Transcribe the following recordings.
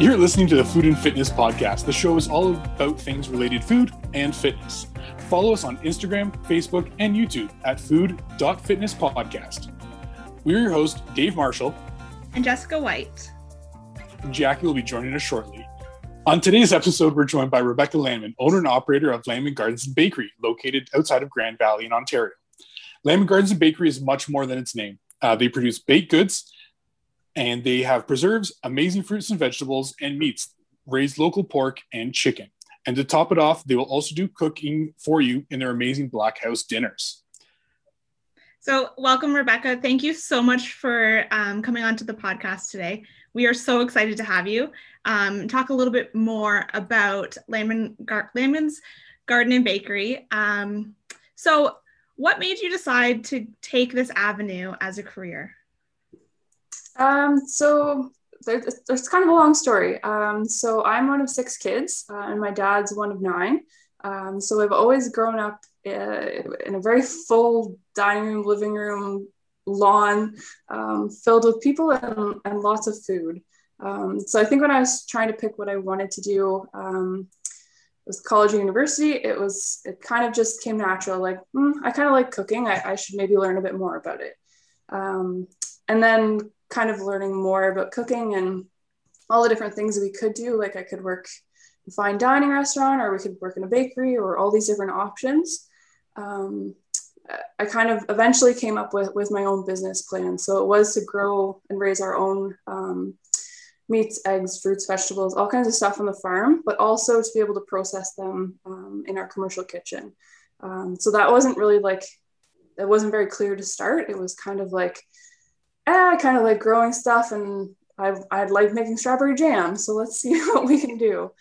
You're listening to the Food and Fitness Podcast. The show is all about things related food and fitness. Follow us on Instagram, Facebook, and YouTube at food.fitnesspodcast. We're your host, Dave Marshall. And Jessica White. Jackie will be joining us shortly. On today's episode, we're joined by Rebecca Landman, owner and operator of Landman Gardens and Bakery, located outside of Grand Valley in Ontario. Landman Gardens and Bakery is much more than its name. Uh, they produce baked goods, and they have preserves, amazing fruits and vegetables, and meats, raised local pork and chicken. And to top it off, they will also do cooking for you in their amazing Black House dinners. So, welcome, Rebecca. Thank you so much for um, coming on to the podcast today. We are so excited to have you um, talk a little bit more about Landman, Gar- Garden and Bakery. Um, so, what made you decide to take this avenue as a career? Um, so there's, there's kind of a long story. Um, so I'm one of six kids, uh, and my dad's one of nine. Um, so I've always grown up uh, in a very full dining room, living room, lawn um, filled with people and, and lots of food. Um, so I think when I was trying to pick what I wanted to do, um, with college or university, it was it kind of just came natural. Like mm, I kind of like cooking. I, I, should maybe learn a bit more about it. Um, and then kind of learning more about cooking and all the different things we could do. Like I could work in a fine dining restaurant, or we could work in a bakery, or all these different options. Um, I kind of eventually came up with with my own business plan. So it was to grow and raise our own um, meats, eggs, fruits, vegetables, all kinds of stuff on the farm, but also to be able to process them um, in our commercial kitchen. Um, so that wasn't really like it wasn't very clear to start. It was kind of like eh, I kind of like growing stuff and I, I like making strawberry jam. So let's see what we can do.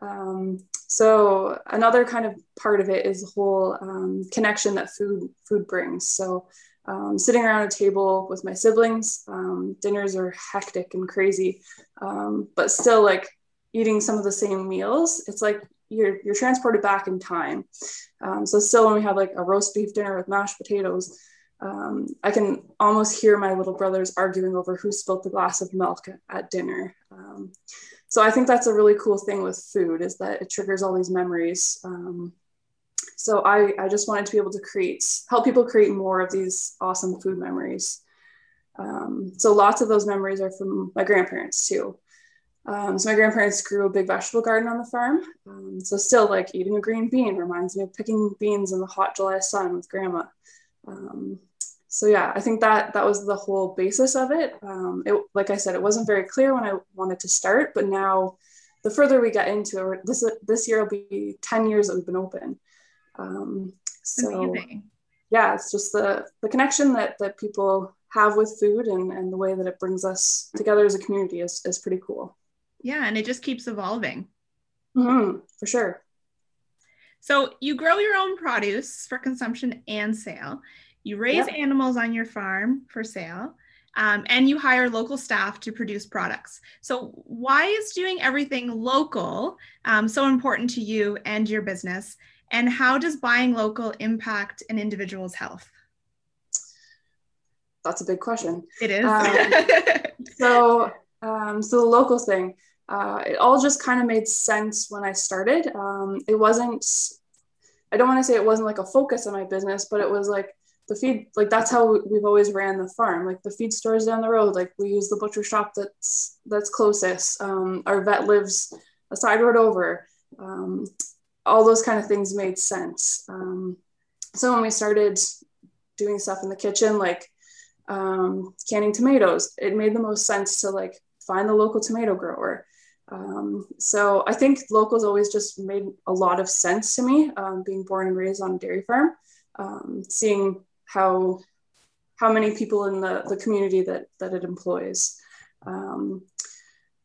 Um, so another kind of part of it is the whole um, connection that food food brings. So um, sitting around a table with my siblings, um, dinners are hectic and crazy, um, but still like eating some of the same meals. It's like you're you're transported back in time. Um, so still when we have like a roast beef dinner with mashed potatoes, um, I can almost hear my little brothers arguing over who spilled the glass of milk at dinner. Um, so I think that's a really cool thing with food is that it triggers all these memories. Um, so I, I just wanted to be able to create, help people create more of these awesome food memories. Um, so lots of those memories are from my grandparents too. Um, so my grandparents grew a big vegetable garden on the farm. Um, so still like eating a green bean reminds me of picking beans in the hot July sun with grandma. Um, so yeah, I think that that was the whole basis of it. Um, it. Like I said, it wasn't very clear when I wanted to start, but now the further we get into it, this this year will be 10 years that we've been open. Um, so Amazing. yeah, it's just the the connection that that people have with food and, and the way that it brings us together as a community is, is pretty cool. Yeah, and it just keeps evolving. Mm-hmm, for sure. So you grow your own produce for consumption and sale. You raise yep. animals on your farm for sale. Um, and you hire local staff to produce products. So, why is doing everything local um, so important to you and your business? And how does buying local impact an individual's health? That's a big question. It is. um, so, um, so the local thing uh, it all just kind of made sense when I started. Um, it wasn't, I don't want to say it wasn't like a focus of my business, but it was like the feed, like that's how we've always ran the farm. Like the feed stores down the road, like we use the butcher shop that's that's closest. Um, our vet lives a side road over. Um, all those kind of things made sense. Um, so when we started doing stuff in the kitchen, like um, canning tomatoes, it made the most sense to like find the local tomato grower um, so I think locals always just made a lot of sense to me, um, being born and raised on a dairy farm, um, seeing how how many people in the, the community that that it employs. Um,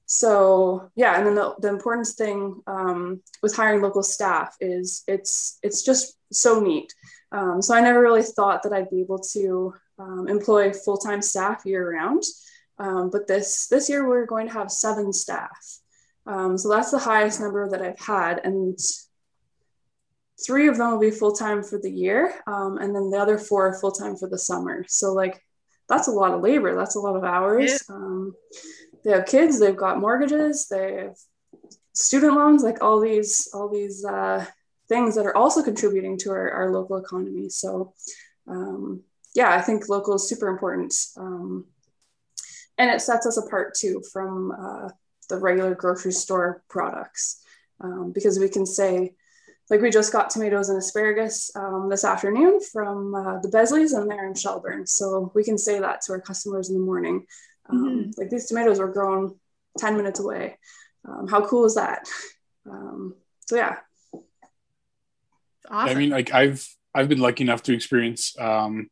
so yeah, and then the, the important thing um, with hiring local staff is it's it's just so neat. Um, so I never really thought that I'd be able to employ full time staff year round. But this this year we're going to have seven staff. Um, so that's the highest number that I've had. And three of them will be full time for the year. Um, and then the other four are full time for the summer. So, like, that's a lot of labor. That's a lot of hours. Um, they have kids, they've got mortgages, they have student loans, like all these all these uh, things that are also contributing to our, our local economy. So um, yeah, I think local is super important. Um, and it sets us apart too from uh, the regular grocery store products um, because we can say, like we just got tomatoes and asparagus um, this afternoon from uh, the Besleys and they're in Shelburne. So we can say that to our customers in the morning. Um, mm-hmm. Like these tomatoes were grown 10 minutes away. Um, how cool is that? Um, so yeah. Awesome. I mean, like I've, I've been lucky enough to experience um,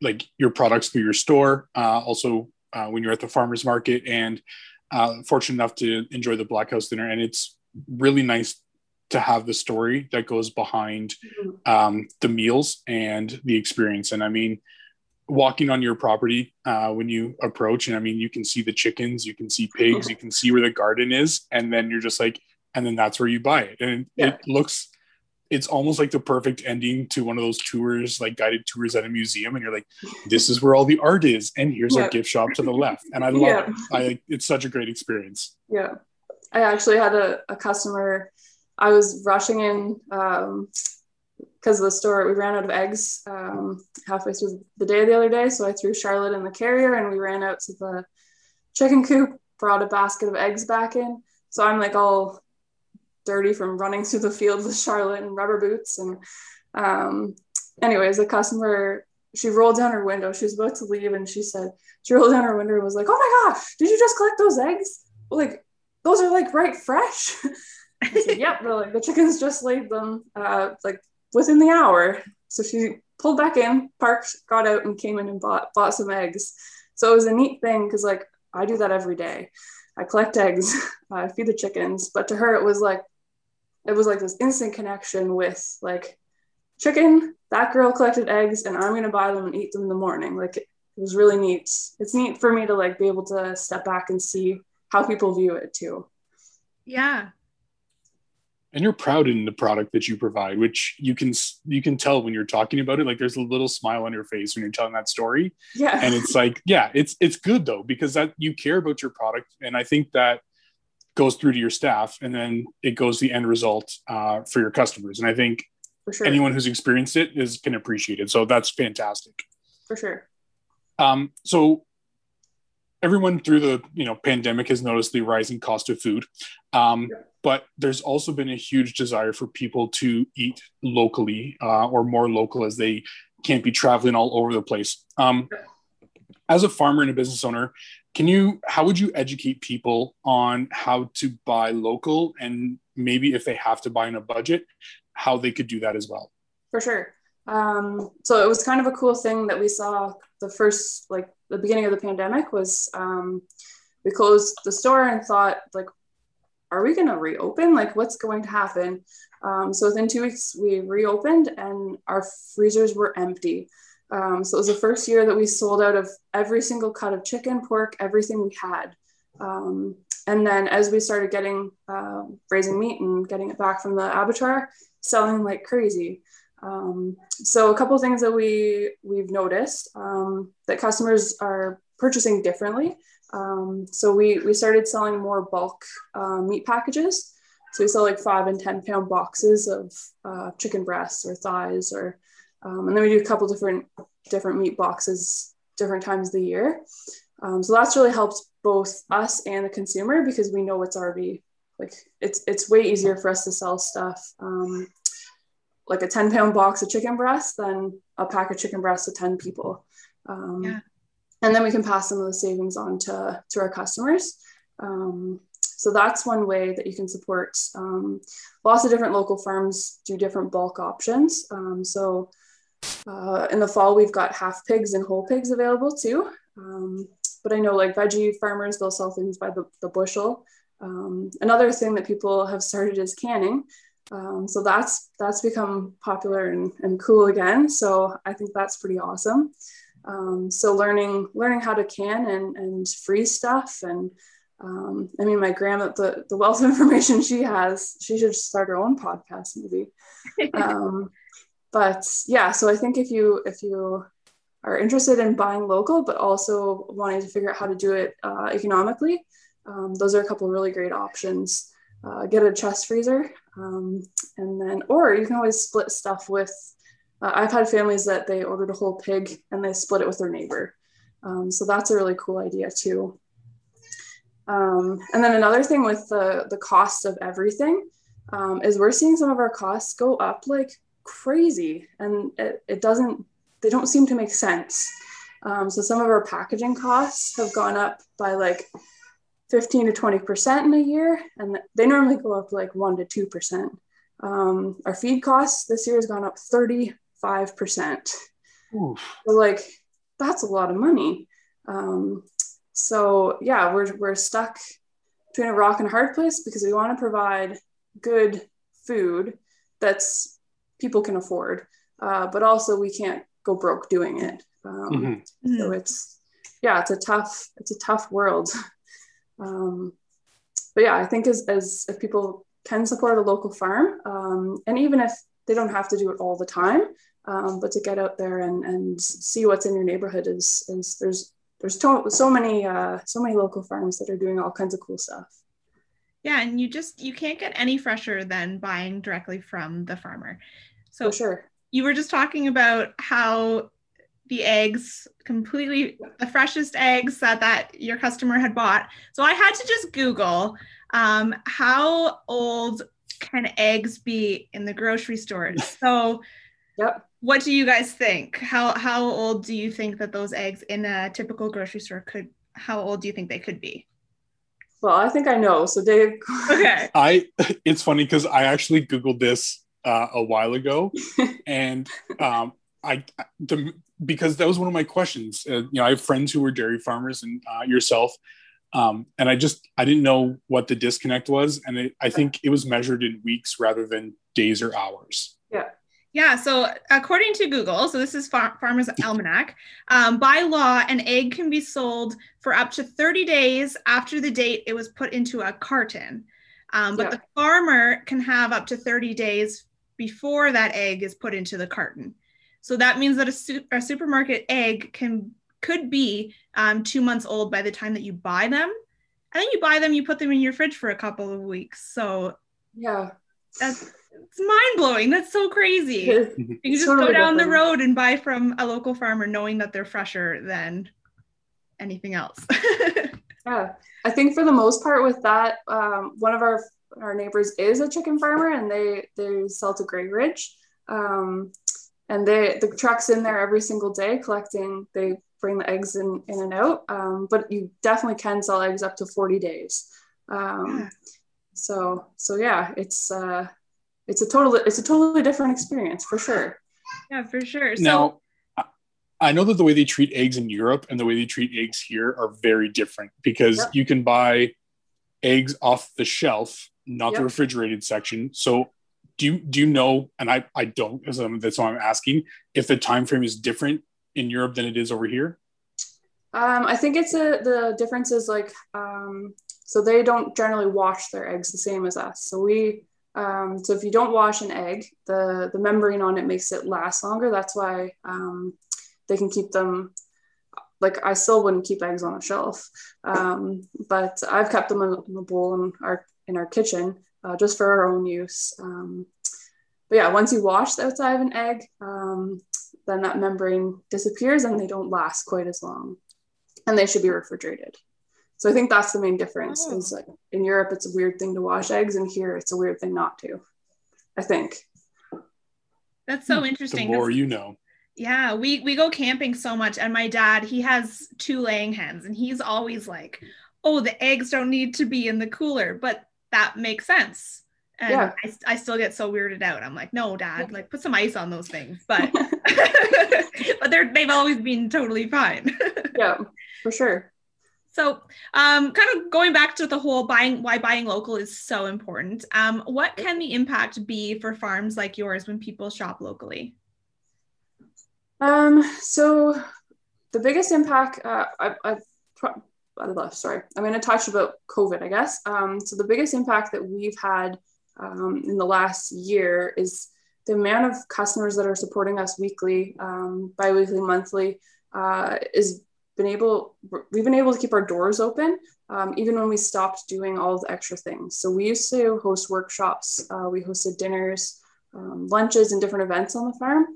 like your products through your store. Uh, also uh, when you're at the farmers market and uh, fortunate enough to enjoy the Black House dinner. And it's really nice to have the story that goes behind mm-hmm. um, the meals and the experience. And I mean, walking on your property uh, when you approach, and I mean, you can see the chickens, you can see pigs, you can see where the garden is, and then you're just like, and then that's where you buy it. And yeah. it looks it's almost like the perfect ending to one of those tours, like guided tours at a museum, and you're like, "This is where all the art is," and here's yeah. our gift shop to the left. And I love yeah. it. I it's such a great experience. Yeah, I actually had a, a customer. I was rushing in um, because the store we ran out of eggs um, halfway through the day the other day, so I threw Charlotte in the carrier, and we ran out to the chicken coop, brought a basket of eggs back in. So I'm like all dirty from running through the field with Charlotte and rubber boots. And um, anyways, a customer, she rolled down her window. She was about to leave and she said, she rolled down her window and was like, oh my gosh, did you just collect those eggs? Like, those are like right fresh. Said, yep, like, the chickens just laid them uh, like within the hour. So she pulled back in, parked, got out, and came in and bought bought some eggs. So it was a neat thing because like I do that every day. I collect eggs, I feed the chickens, but to her it was like it was like this instant connection with like chicken. That girl collected eggs and i'm going to buy them and eat them in the morning. Like it was really neat. It's neat for me to like be able to step back and see how people view it too. Yeah. And you're proud in the product that you provide which you can you can tell when you're talking about it. Like there's a little smile on your face when you're telling that story. Yeah. And it's like yeah it's it's good though because that you care about your product. And i think that goes through to your staff and then it goes the end result uh, for your customers. And i think sure. anyone who's experienced it is can appreciate it. So that's fantastic. For sure. Um, so everyone through the you know pandemic has noticed the rising cost of food. Um, yeah. but there's also been a huge desire for people to eat locally uh, or more local as they can't be traveling all over the place. Um, as a farmer and a business owner can you how would you educate people on how to buy local and maybe if they have to buy in a budget how they could do that as well? For sure. Um, so it was kind of a cool thing that we saw the first like the beginning of the pandemic was um, we closed the store and thought like are we going to reopen? Like what's going to happen? Um, so within two weeks we reopened and our freezers were empty um, so it was the first year that we sold out of every single cut of chicken, pork, everything we had. Um, and then as we started getting uh, raising meat and getting it back from the abattoir, selling like crazy. Um, so a couple things that we we've noticed um, that customers are purchasing differently. Um, so we we started selling more bulk uh, meat packages. So we sell like five and ten pound boxes of uh, chicken breasts or thighs or um, and then we do a couple different different meat boxes different times of the year. Um, so that's really helped both us and the consumer because we know it's already like it's it's way easier for us to sell stuff um, like a 10 pound box of chicken breast than a pack of chicken breasts to 10 people. Um, yeah. And then we can pass some of the savings on to, to our customers. Um, so that's one way that you can support. Um, lots of different local farms do different bulk options. Um, so uh, in the fall, we've got half pigs and whole pigs available too. Um, but I know like veggie farmers, they'll sell things by the, the bushel. Um, another thing that people have started is canning. Um, so that's that's become popular and, and cool again. So I think that's pretty awesome. Um, so learning learning how to can and, and freeze stuff and um, I mean, my grandma, the, the wealth of information she has, she should start her own podcast maybe. um, but yeah so i think if you if you are interested in buying local, but also wanting to figure out how to do it uh, economically, um, those are a couple really great options. Uh, get a chest freezer, um, and then, or you can always split stuff with. Uh, I've had families that they ordered a whole pig and they split it with their neighbor. Um, so that's a really cool idea too. Um, and then another thing with the, the cost of everything um, is we're seeing some of our costs go up like crazy and it, it doesn't, they don't seem to make sense. Um, so some of our packaging costs have gone up by like 15 to 20% in a year, and they normally go up like 1 to 2%. Um, our feed costs this year has gone up 35%. So, like, that's a lot of money. Um, so, yeah, we're, we're stuck between a rock and a hard place because we want to provide good food that's people can afford, uh, but also we can't go broke doing it. Um, mm-hmm. So it's yeah, it's a tough it's a tough world. Um, but yeah, I think as, as if people can support a local farm, um, and even if they don't have to do it all the time, um, but to get out there and, and see what's in your neighborhood is, is there's there's to- so many uh, so many local farms that are doing all kinds of cool stuff. Yeah, and you just you can't get any fresher than buying directly from the farmer. So For sure. You were just talking about how the eggs completely the freshest eggs that that your customer had bought. So i had to just google um, how old can eggs be in the grocery stores so yep. what do you guys think? How how old do you think that those eggs in a typical grocery store could how old do you think they could be? Well i think i know so dave okay. I it's funny because i actually googled this uh, a while ago and um, I the, because that was one of my questions. Uh, you know, I have friends who were dairy farmers and uh, yourself, um, and I just I didn't know what the disconnect was, and it, I think it was measured in weeks rather than days or hours. Yeah. Yeah, so according to Google, so this is Far- Farmer's Almanac, um, by law, an egg can be sold for up to 30 days after the date it was put into a carton. Um, but yeah. the farmer can have up to 30 days before that egg is put into the carton. So that means that a, su- a supermarket egg can could be um, two months old by the time that you buy them. And then you buy them, you put them in your fridge for a couple of weeks. So yeah, that's it's mind blowing. That's so crazy. you can just totally go down different. the road and buy from a local farmer, knowing that they're fresher than anything else. yeah, I think for the most part with that, um, one of our our neighbors is a chicken farmer, and they they sell to Gray Ridge. Um, and they the trucks in there every single day collecting they bring the eggs in, in and out um, but you definitely can sell eggs up to 40 days um, yeah. so so yeah it's uh it's a totally it's a totally different experience for sure yeah for sure so now I know that the way they treat eggs in Europe and the way they treat eggs here are very different because yep. you can buy eggs off the shelf, not yep. the refrigerated section. So do you do you know and i i don't um, that's why i'm asking if the time frame is different in europe than it is over here um, i think it's a the difference is like um, so they don't generally wash their eggs the same as us so we um, so if you don't wash an egg the the membrane on it makes it last longer that's why um, they can keep them like I still wouldn't keep eggs on a shelf, um, but I've kept them in, in a bowl and our in our kitchen uh, just for our own use. Um, but yeah, once you wash the outside of an egg, um, then that membrane disappears and they don't last quite as long. And they should be refrigerated. So I think that's the main difference. Oh. Is like in Europe, it's a weird thing to wash eggs, and here it's a weird thing not to. I think. That's so interesting. The more you know. Yeah, we we go camping so much, and my dad he has two laying hens, and he's always like, "Oh, the eggs don't need to be in the cooler," but that makes sense. And yeah. I, I still get so weirded out. I'm like, no, dad, like put some ice on those things. But but they're they've always been totally fine. yeah, for sure. So, um, kind of going back to the whole buying, why buying local is so important. Um, what can the impact be for farms like yours when people shop locally? Um, so the biggest impact, uh, I, I sorry, I'm going to touch about COVID, I guess. Um, so the biggest impact that we've had um, in the last year is the amount of customers that are supporting us weekly, um, bi-weekly, monthly, uh, is been able we've been able to keep our doors open um, even when we stopped doing all the extra things. So we used to host workshops, uh, we hosted dinners, um, lunches, and different events on the farm.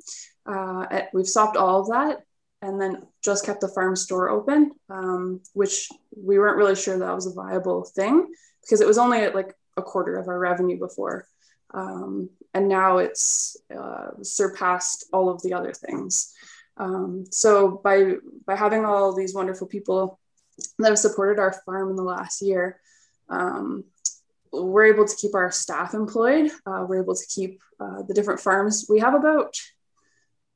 Uh, we've stopped all of that and then just kept the farm store open, um, which we weren't really sure that was a viable thing because it was only like a quarter of our revenue before. Um, and now it's uh, surpassed all of the other things. Um, so by by having all these wonderful people that have supported our farm in the last year, um, we're able to keep our staff employed. Uh, we're able to keep uh, the different farms. We have about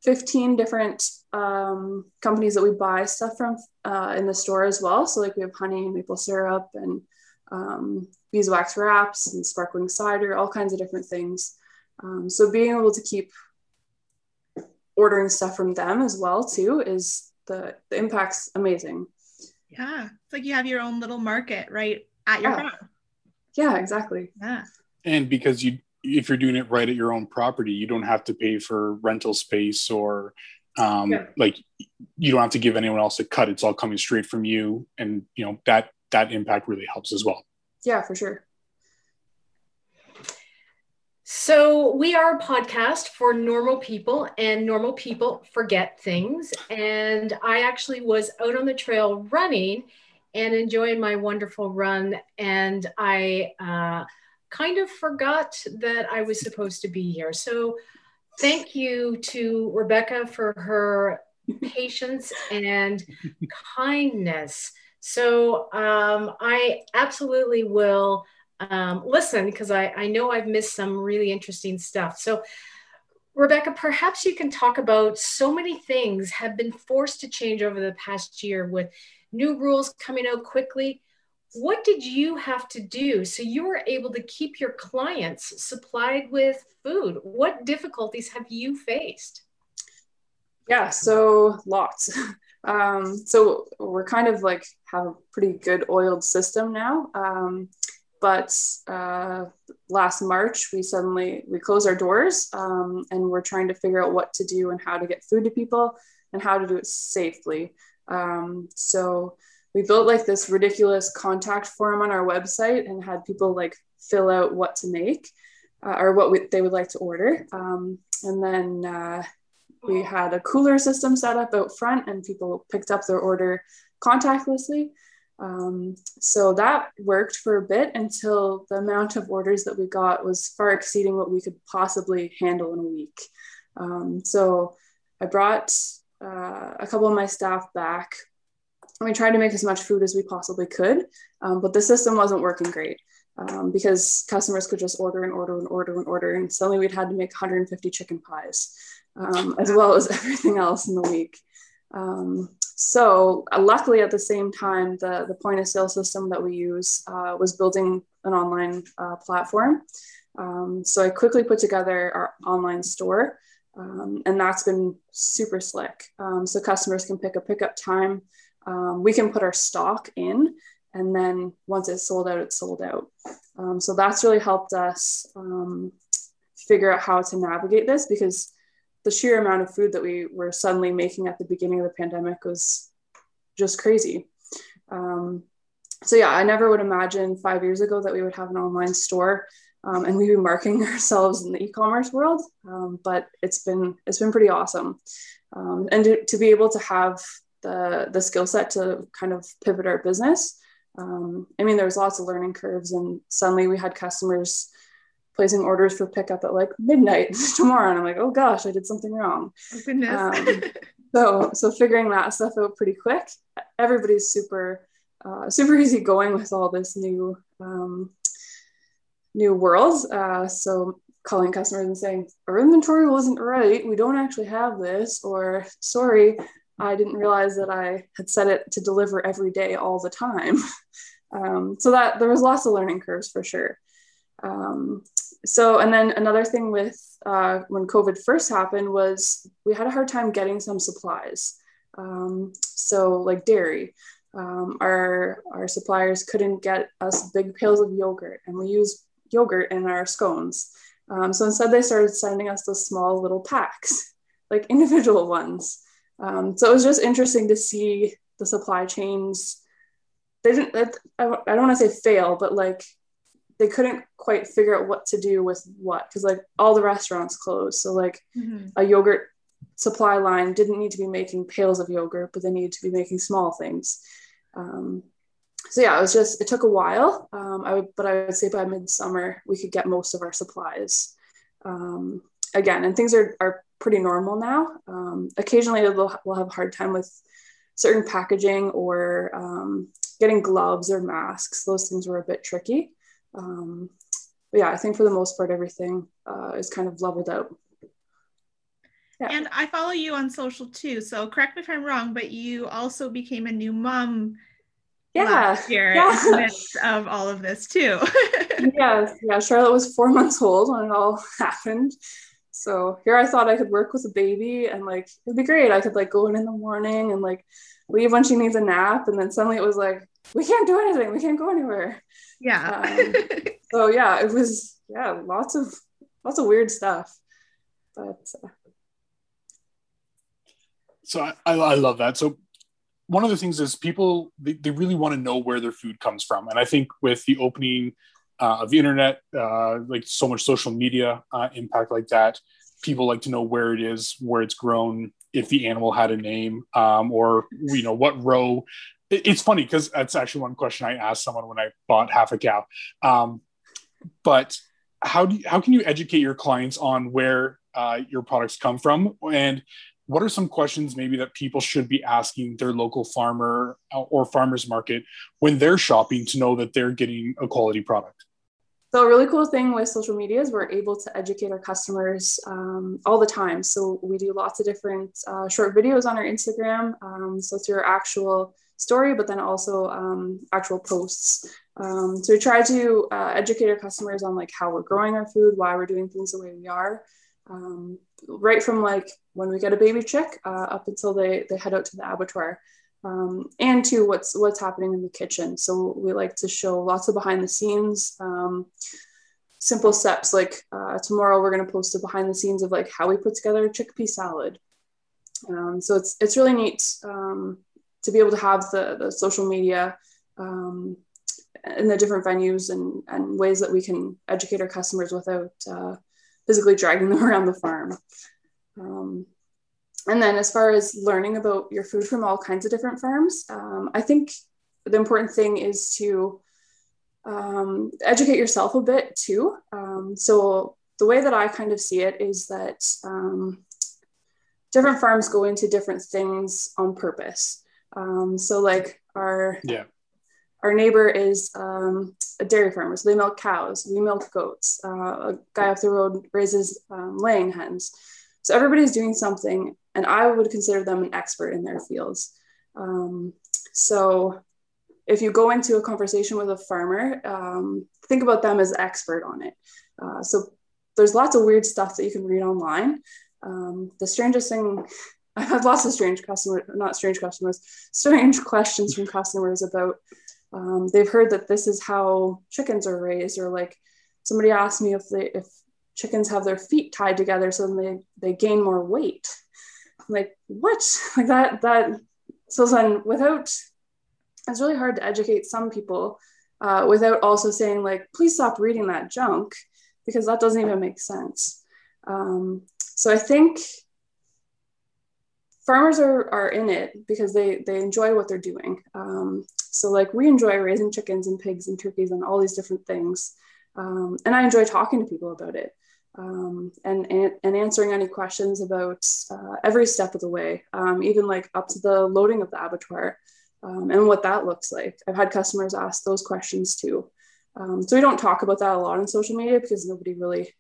15 different um, companies that we buy stuff from uh, in the store as well. So like we have honey, and maple syrup, and um, beeswax wraps and sparkling cider, all kinds of different things. Um, so being able to keep ordering stuff from them as well too is the, the impact's amazing. Yeah, it's like you have your own little market right at your yeah. farm. Yeah, exactly. Yeah. And because you if you're doing it right at your own property, you don't have to pay for rental space or um, yeah. like you don't have to give anyone else a cut. It's all coming straight from you, and you know that that impact really helps as well. Yeah, for sure. So, we are a podcast for normal people, and normal people forget things. And I actually was out on the trail running and enjoying my wonderful run. And I uh, kind of forgot that I was supposed to be here. So, thank you to Rebecca for her patience and kindness. So, um, I absolutely will um, listen because I, I know I've missed some really interesting stuff. So, Rebecca, perhaps you can talk about so many things have been forced to change over the past year with new rules coming out quickly. What did you have to do so you were able to keep your clients supplied with food? What difficulties have you faced? Yeah, so lots. Um, so we're kind of like have a pretty good oiled system now. Um, but uh, last march we suddenly we closed our doors um, and we're trying to figure out what to do and how to get food to people and how to do it safely um, so we built like this ridiculous contact form on our website and had people like fill out what to make uh, or what we, they would like to order. Um, and then uh, we had a cooler system set up out front and people picked up their order contactlessly. Um, so that worked for a bit until the amount of orders that we got was far exceeding what we could possibly handle in a week. Um, so I brought uh, a couple of my staff back we tried to make as much food as we possibly could, um, but the system wasn't working great. Um, because customers could just order and order and order and order, and suddenly we'd had to make 150 chicken pies, um, as well as everything else in the week. Um, so uh, luckily at the same time, the, the point of sale system that we use uh, was building an online uh, platform. Um, so I quickly put together our online store um, and that's been super slick. So customers can pick a pickup time. Um, we can put our stock in and then once it's sold out, it's sold out. Um, so that's really helped us um, figure out how to navigate this because the sheer amount of food that we were suddenly making at the beginning of the pandemic was just crazy. Um, so yeah, I never would imagine five years ago that we would have an online store um, and we'd be marketing ourselves in the e-commerce world. Um, but it's been it's been pretty awesome, and to, to, be able to have the the skill set to kind of pivot our business. Um, I mean, there was lots of learning curves, and suddenly we had customers placing orders for pickup at like midnight tomorrow and i'm like oh gosh i did something wrong oh, goodness. Um, so so figuring that stuff out pretty quick everybody's super uh, super easy going with all this new um, new world uh, so calling customers and saying our inventory wasn't right we don't actually have this or sorry i didn't realize that i had set it to deliver every day all the time um, so that there was lots of learning curves for sure um, so, and then another thing with uh, when COVID first happened was we had a hard time getting some supplies. Um, so, like dairy, um, our our suppliers couldn't get us big pails of yogurt, and we use yogurt in our scones. Um, so instead, they started sending us those small little packs, like individual ones. Um, so it was just interesting to see the supply chains. They didn't. I don't want to say fail, but like they couldn't quite figure out what to do with what because like all the restaurants closed. So like mm-hmm. a yogurt supply line didn't need to be making pails of yogurt, but they needed to be making small things. Um, so yeah, it was just it took a while. Um, I would, but I would say by midsummer we could get most of our supplies. Um, again, and things are are pretty normal now. Um, occasionally we'll, we'll have a hard time with certain packaging or um, getting gloves or masks. Those things were a bit tricky. Um, but yeah, I think for the most part everything uh, is kind of leveled out. Yeah. And I follow you on social too. So correct me if I'm wrong, but you also became a new mom yeah. last year yeah. in the midst of all of this too. yes, yeah. Charlotte was four months old when it all happened. So here I thought I could work with a baby and like it'd be great. I could like go in in the morning and like leave when she needs a nap, and then suddenly it was like we can't do anything. We can't go anywhere. Yeah. Um, so yeah, it was yeah lots of lots of weird stuff, but. Uh, so I, I love that. So one of the things is people they, they really want to know where their food comes from, and I think with the opening uh, of the internet, uh, like so much social media uh, impact like that, people like to know where it is, where it's grown, if the animal had a name, um, or you know what row. It's funny because that's actually one question I asked someone when I bought half a cow. Um, but how do you, how can you educate your clients on where uh, your products come from and what are some questions maybe that people should be asking their local farmer uh, or farmers market when they're shopping to know that they're getting a quality product so a really cool thing with social media is we're able to educate our customers um, all the time. So we do lots of different uh, short videos on our instagram um, so it's your actual story but then also um, actual posts. Um, so we try to uh, educate our customers on like how we're growing our food why we're doing things the way we are. Um, right from like when we get a baby chick uh, up until they, they head out to the abattoir um, and to what's what's happening in the kitchen so we like to show lots of behind the scenes um, simple steps like uh, tomorrow we're going to post a behind the scenes of like how we put together a chickpea salad um, so it's it's really neat um, to be able to have the, the social media um, in the different venues and, and ways that we can educate our customers without uh, physically dragging them around the farm. And then as far as learning about your food from all kinds of different farms, um, I think the important thing is to um, educate yourself a bit too. Um, so the way that I kind of see it is that um, different farms go into different things on purpose. Um, so like our yeah our neighbor is um, a dairy farmer, so they milk cows. We milk goats. Uh, a guy off the road raises um, laying hens. So everybody's doing something, and I would consider them an expert in their fields. Um, so if you go into a conversation with a farmer, um, think about them as expert on it. Uh, so there's lots of weird stuff that you can read online. Um, the strangest thing I've had lots of strange customers, not strange customers, strange questions from customers about um, they've heard that this is how chickens are raised or like somebody asked me if they if chickens have their feet tied together so then they they gain more weight like what? Like that that so then without it's really hard to educate some people uh, without also saying like please stop reading that junk because that doesn't even make sense. Um, so i think farmers are, are in it because they they enjoy what they're doing. Um, so like we enjoy raising chickens and pigs and turkeys and all these different things. Um, and i enjoy talking to people about it um, and, and, and answering any questions about uh, every step of the way um, even like up to the loading of the abattoir um, and what that looks like i've had customers ask those questions too um, so we don't talk about that a lot on social media because nobody really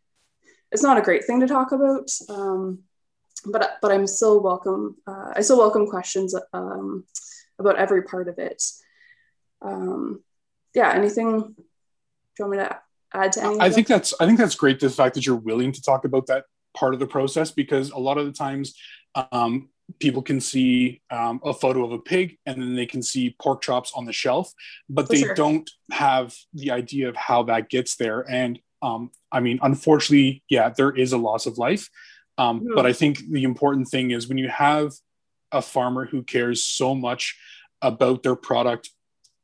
it's not a great thing to talk about um, but but I'm still welcome. Uh, I still welcome questions um, about every part of it. Yeah. Anything? Do you want me to add to? I think that's I think that's great. The fact that you're willing to talk about that part of the process because a lot of the times um, people can see um, a photo of a pig and then they can see pork chops on the shelf, but For they sure. don't have the idea of how that gets there. And Um, I mean, unfortunately, yeah, there is a loss of life. Um, Mhm. But I think the important thing is when you have a farmer who cares so much about their product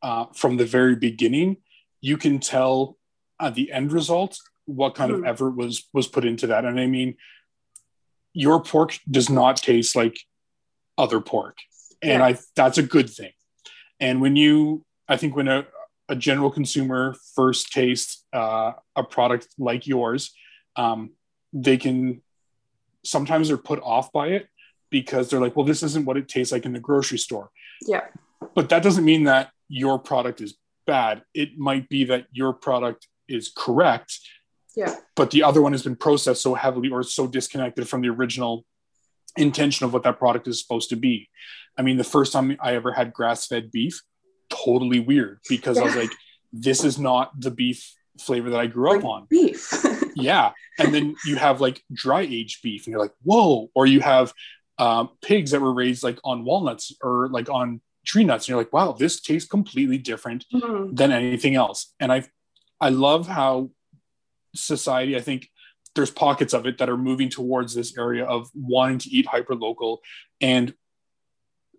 uh, from the very beginning, you can tell at the end result what kind Mhm. of effort was was put into that. And I mean, your pork does not taste like other pork, and Yeah. I that's a good thing. And when you, I think when a a general consumer first tastes uh, a product like yours, um, they can sometimes they're put off by it because they're like, well, this isn't what it tastes like in the grocery store. Yeah. But that doesn't mean that your product is bad. It might be that your product is correct, Yeah. but the other one has been processed so heavily or so disconnected from the original intention of what that product is supposed to be. I mean, the first time I ever had grass fed beef, totally weird because I was like, this is not the beef flavor that I grew up on. beef. Yeah. And then you have like dry aged beef and you're like, whoa. Or you have um, pigs that were raised like on walnuts or like on tree nuts. And you're like, wow, this tastes completely different Mhm. than anything else. And I I love how society, I think there's pockets of it that are moving towards this area of wanting to eat hyper local. And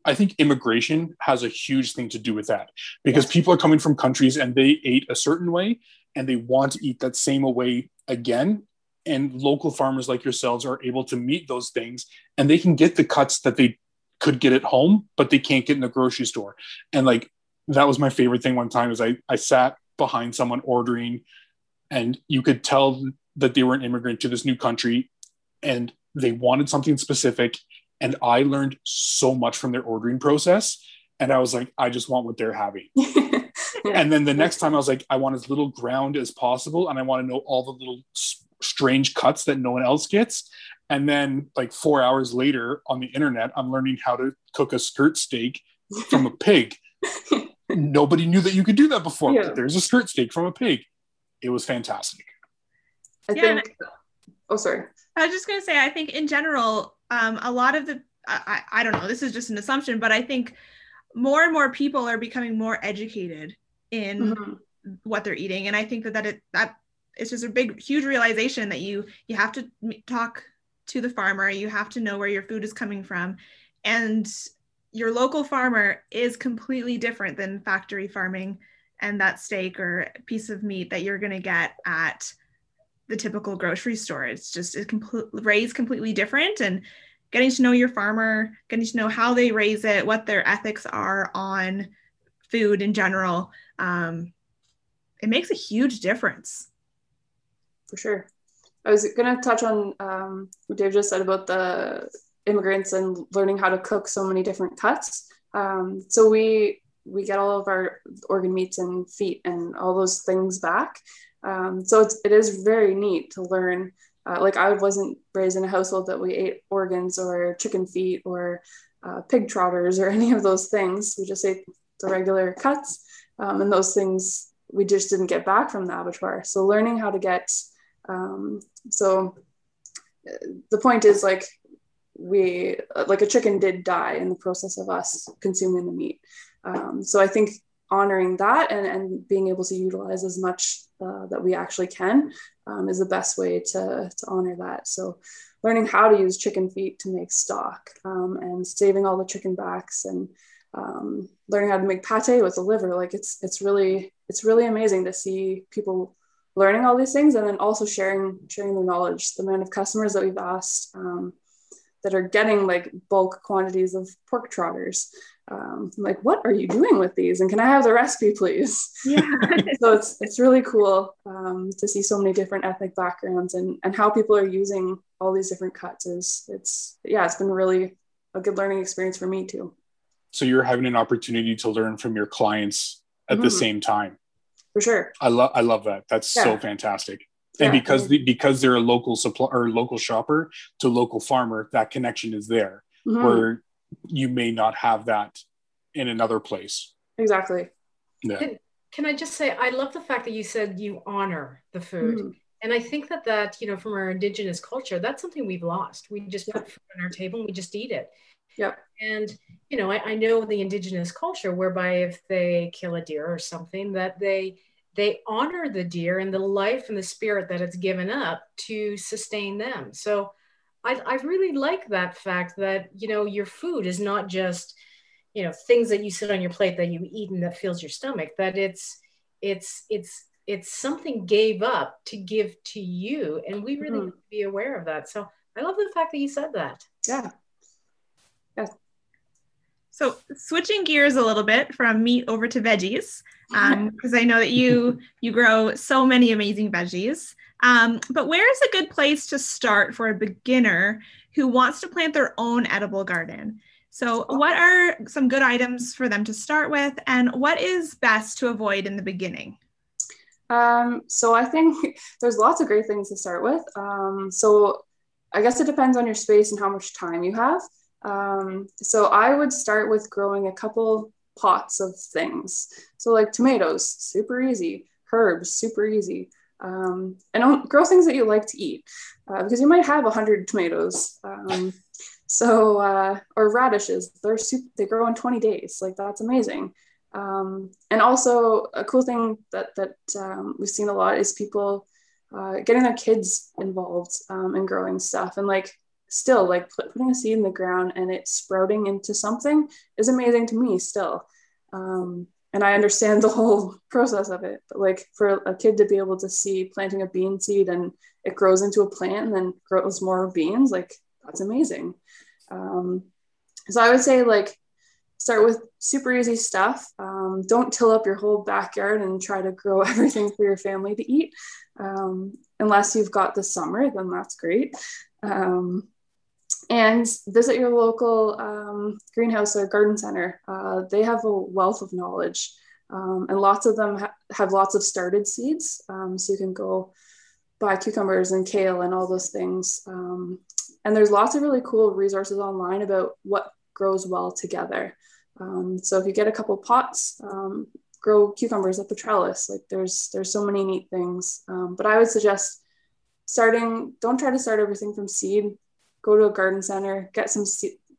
I think immigration has a huge thing to do with that because Yes. people are coming from countries and they ate a certain way and they want to eat that same way again. And local farmers like yourselves are able to meet those things and they can get the cuts that they could get at home, but they can't get in the grocery store. And like that was my favorite thing one time is I, I sat behind someone ordering and you could tell that they were an immigrant to this new country and they wanted something specific and i learned so much from their ordering process and i was like i just want what they're having. Yeah. and then the next time i was like i want as little ground as possible and i want to know all the little strange cuts that no one else gets. And then like four hours later on the internet i'm learning how to cook a skirt steak from a pig nobody knew that you could do that before Yeah. but there's a skirt steak from a pig it was fantastic I Yeah, and- think. Oh, sorry. I was just going to say, I think in general, um, a lot of the, I, I I don't know, this is just an assumption, but I think more and more people are becoming more educated in Mhm. what they're eating. And I think that, that it, that it's just a big, huge realization that you, you have to talk to the farmer, you have to know where your food is coming from. And your local farmer is completely different than factory farming and that steak or piece of meat that you're going to get at the typical grocery store. It's just it complete, raised completely different and getting to know your farmer, getting to know how they raise it, what their ethics are on food in general. Um, it makes a huge difference. for sure. I was going to touch on um, what Dave just said about the immigrants and learning how to cook so many different cuts. Um, so we we get all of our organ meats and feet and all those things back. Um, so it's, it is very neat to learn. Uh, like I wasn't raised in a household that we ate organs or chicken feet or uh, pig trotters or any of those things. We just ate the regular cuts, um, and those things we just didn't get back from the abattoir. So learning how to get um, so uh, the point is like we like a chicken did die in the process of us consuming the meat. Um, so I think honoring that and, and being able to utilize as much uh, that we actually can um, is the best way to, to honor that. So learning how to use chicken feet to make stock um, and saving all the chicken backs and um, learning how to make pate with the liver like it's it's really it's really amazing to see people learning all these things and then also sharing sharing their knowledge the amount of customers that we've asked um, that are getting like bulk quantities of pork trotters. Um, I'm like what are you doing with these? And can i have the recipe please? Yeah. so it's it's really cool um, to see so many different ethnic backgrounds and and how people are using all these different cuts is it's yeah it's been really a good learning experience for me too. So you're having an opportunity to learn from your clients at the Mhm. same time. For sure. I love i love that. That's so Yeah. Fantastic Yeah. and because the, because they're a local supply or local shopper to local farmer that connection is there Mhm. where you may not have that in another place exactly yeah Can I just say, I love the fact that you said you honor the food. Mhm. And I think that that, you know, from our indigenous culture, that's something we've lost. We just Yeah. put food on our table and we just eat it. Yep. And, you know, I, I know the indigenous culture whereby if they kill a deer or something, that they they honor the deer and the life and the spirit that it's given up to sustain them. So I, I really like that fact that, you know, your food is not just, you know, things that you sit on your plate that you eat and that fills your stomach, that it's, it's, it's, it's something gave up to give to you. And we really mm-hmm. need to be aware of that. So I love the fact that you said that. Yeah. Yeah. So switching gears a little bit from meat over to veggies, because um, I know that you you grow so many amazing veggies. Um, but where is a good place to start for a beginner who wants to plant their own edible garden? So, what are some good items for them to start with, and what is best to avoid in the beginning? Um, so, I think there's lots of great things to start with. Um, so, I guess it depends on your space and how much time you have. Um, so I would start with growing a couple pots of things. So like tomatoes, super easy. Herbs, super easy. Um, and grow things that you like to eat uh, because you might have a 100 tomatoes. Um, so, uh, or radishes, they're super, they grow in 20 days. Like that's amazing. Um, and also a cool thing that, that um, we've seen a lot is people uh, getting their kids involved um, in growing stuff and like still like putting a seed in the ground and it sprouting into something is amazing to me still. Um, and i understand the whole process of it but like for a kid to be able to see planting a bean seed and it grows into a plant and then grows more beans like that's amazing. Um, so i would say like start with super easy stuff. Um, don't till up your whole backyard and try to grow everything for your family to eat. Um, unless you've got the summer then that's great. Um, and visit your local um, greenhouse or garden center. Uh, they have a wealth of knowledge, um, and lots of them ha- have lots of started seeds. Um, so you can go buy cucumbers and kale and all those things. Um, and there's lots of really cool resources online about what grows well together. Um, so if you get a couple pots, um, grow cucumbers up a trellis. Like there's there's so many neat things. but I would suggest starting. Don't try to start everything from seed go to a garden center, get some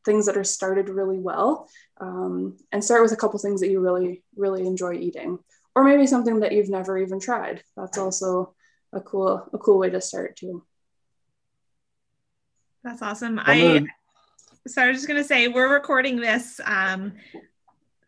things that are started really well, um, and start with a couple things that you really, really enjoy eating, or maybe something that you've never even tried. That's also a cool, a cool way to start too. That's awesome. I so I was just gonna say we're recording this um,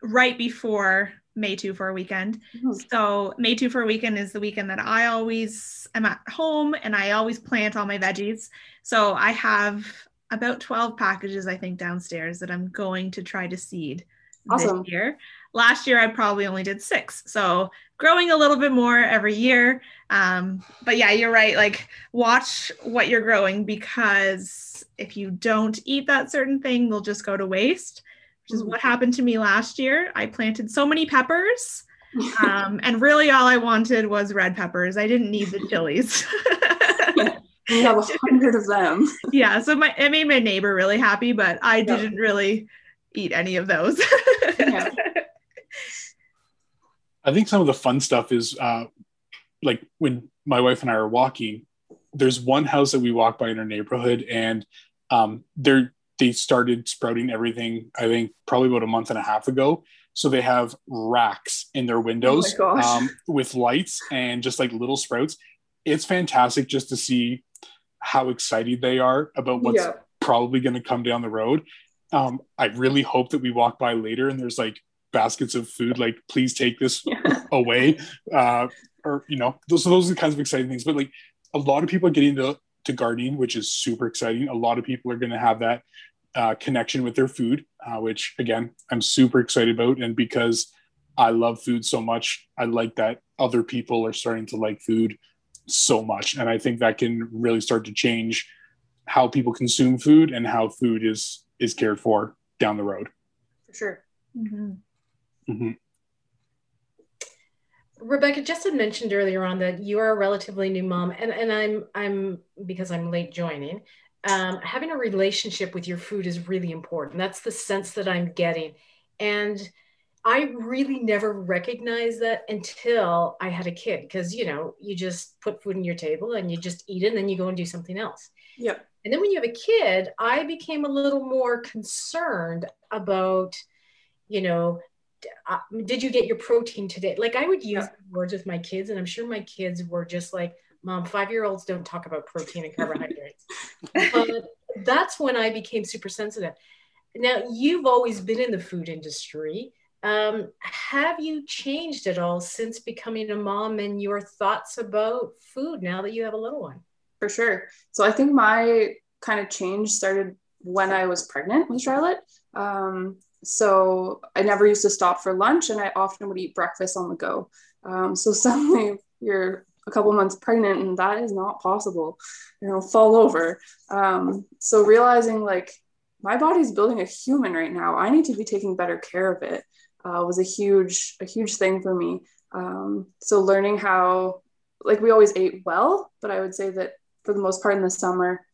right before May 2 for a weekend. Mm-hmm. So May 2 for a weekend is the weekend that I always am at home and I always plant all my veggies. So I have about 12 packages, I think, downstairs that I'm going to try to seed awesome. this year. Last year, I probably only did six. So growing a little bit more every year. Um, but yeah, you're right. Like, watch what you're growing because if you don't eat that certain thing, they'll just go to waste which is what happened to me last year. I planted so many peppers, um, and really all I wanted was red peppers. I didn't need the chilies. yeah, you have a hundred of them. yeah, so my it made my neighbor really happy, but I didn't really eat any of those. yeah. I think some of the fun stuff is uh, like when my wife and I are walking. There's one house that we walk by in our neighborhood, and um, they're they started sprouting everything, I think probably about a month and a half ago. So they have racks in their windows oh um, with lights and just like little sprouts. It's fantastic just to see how excited they are about what's yeah. probably going to come down the road. Um, I really hope that we walk by later and there's like baskets of food, like please take this yeah. away. Uh, or, you know, those, those are the kinds of exciting things. But like a lot of people are getting into to gardening, which is super exciting. A lot of people are going to have that uh, connection with their food, uh, which again, I'm super excited about. And because I love food so much, I like that other people are starting to like food so much. And I think that can really start to change how people consume food and how food is is cared for down the road. For sure. Mm-hmm. Mm-hmm. Rebecca just had mentioned earlier on that you are a relatively new mom, and, and I'm I'm because I'm late joining um, having a relationship with your food is really important. That's the sense that I'm getting. And I really never recognized that until I had a kid because, you know, you just put food on your table and you just eat it and then you go and do something else. Yeah. And then when you have a kid, I became a little more concerned about, you know, uh, did you get your protein today? Like I would use yeah. words with my kids, and I'm sure my kids were just like, "Mom, five year olds don't talk about protein and carbohydrates." but that's when I became super sensitive. Now you've always been in the food industry. Um, have you changed at all since becoming a mom and your thoughts about food now that you have a little one? For sure. So I think my kind of change started when I was pregnant with Charlotte. Um, so I never used to stop for lunch, and I often would eat breakfast on the go. Um, so suddenly you're a couple months pregnant, and that is not possible. You know, fall over. Um, so realizing like my body's building a human right now. I need to be taking better care of it. Uh, was a huge a huge thing for me. Um, so learning how like we always ate well, but I would say that for the most part in the summer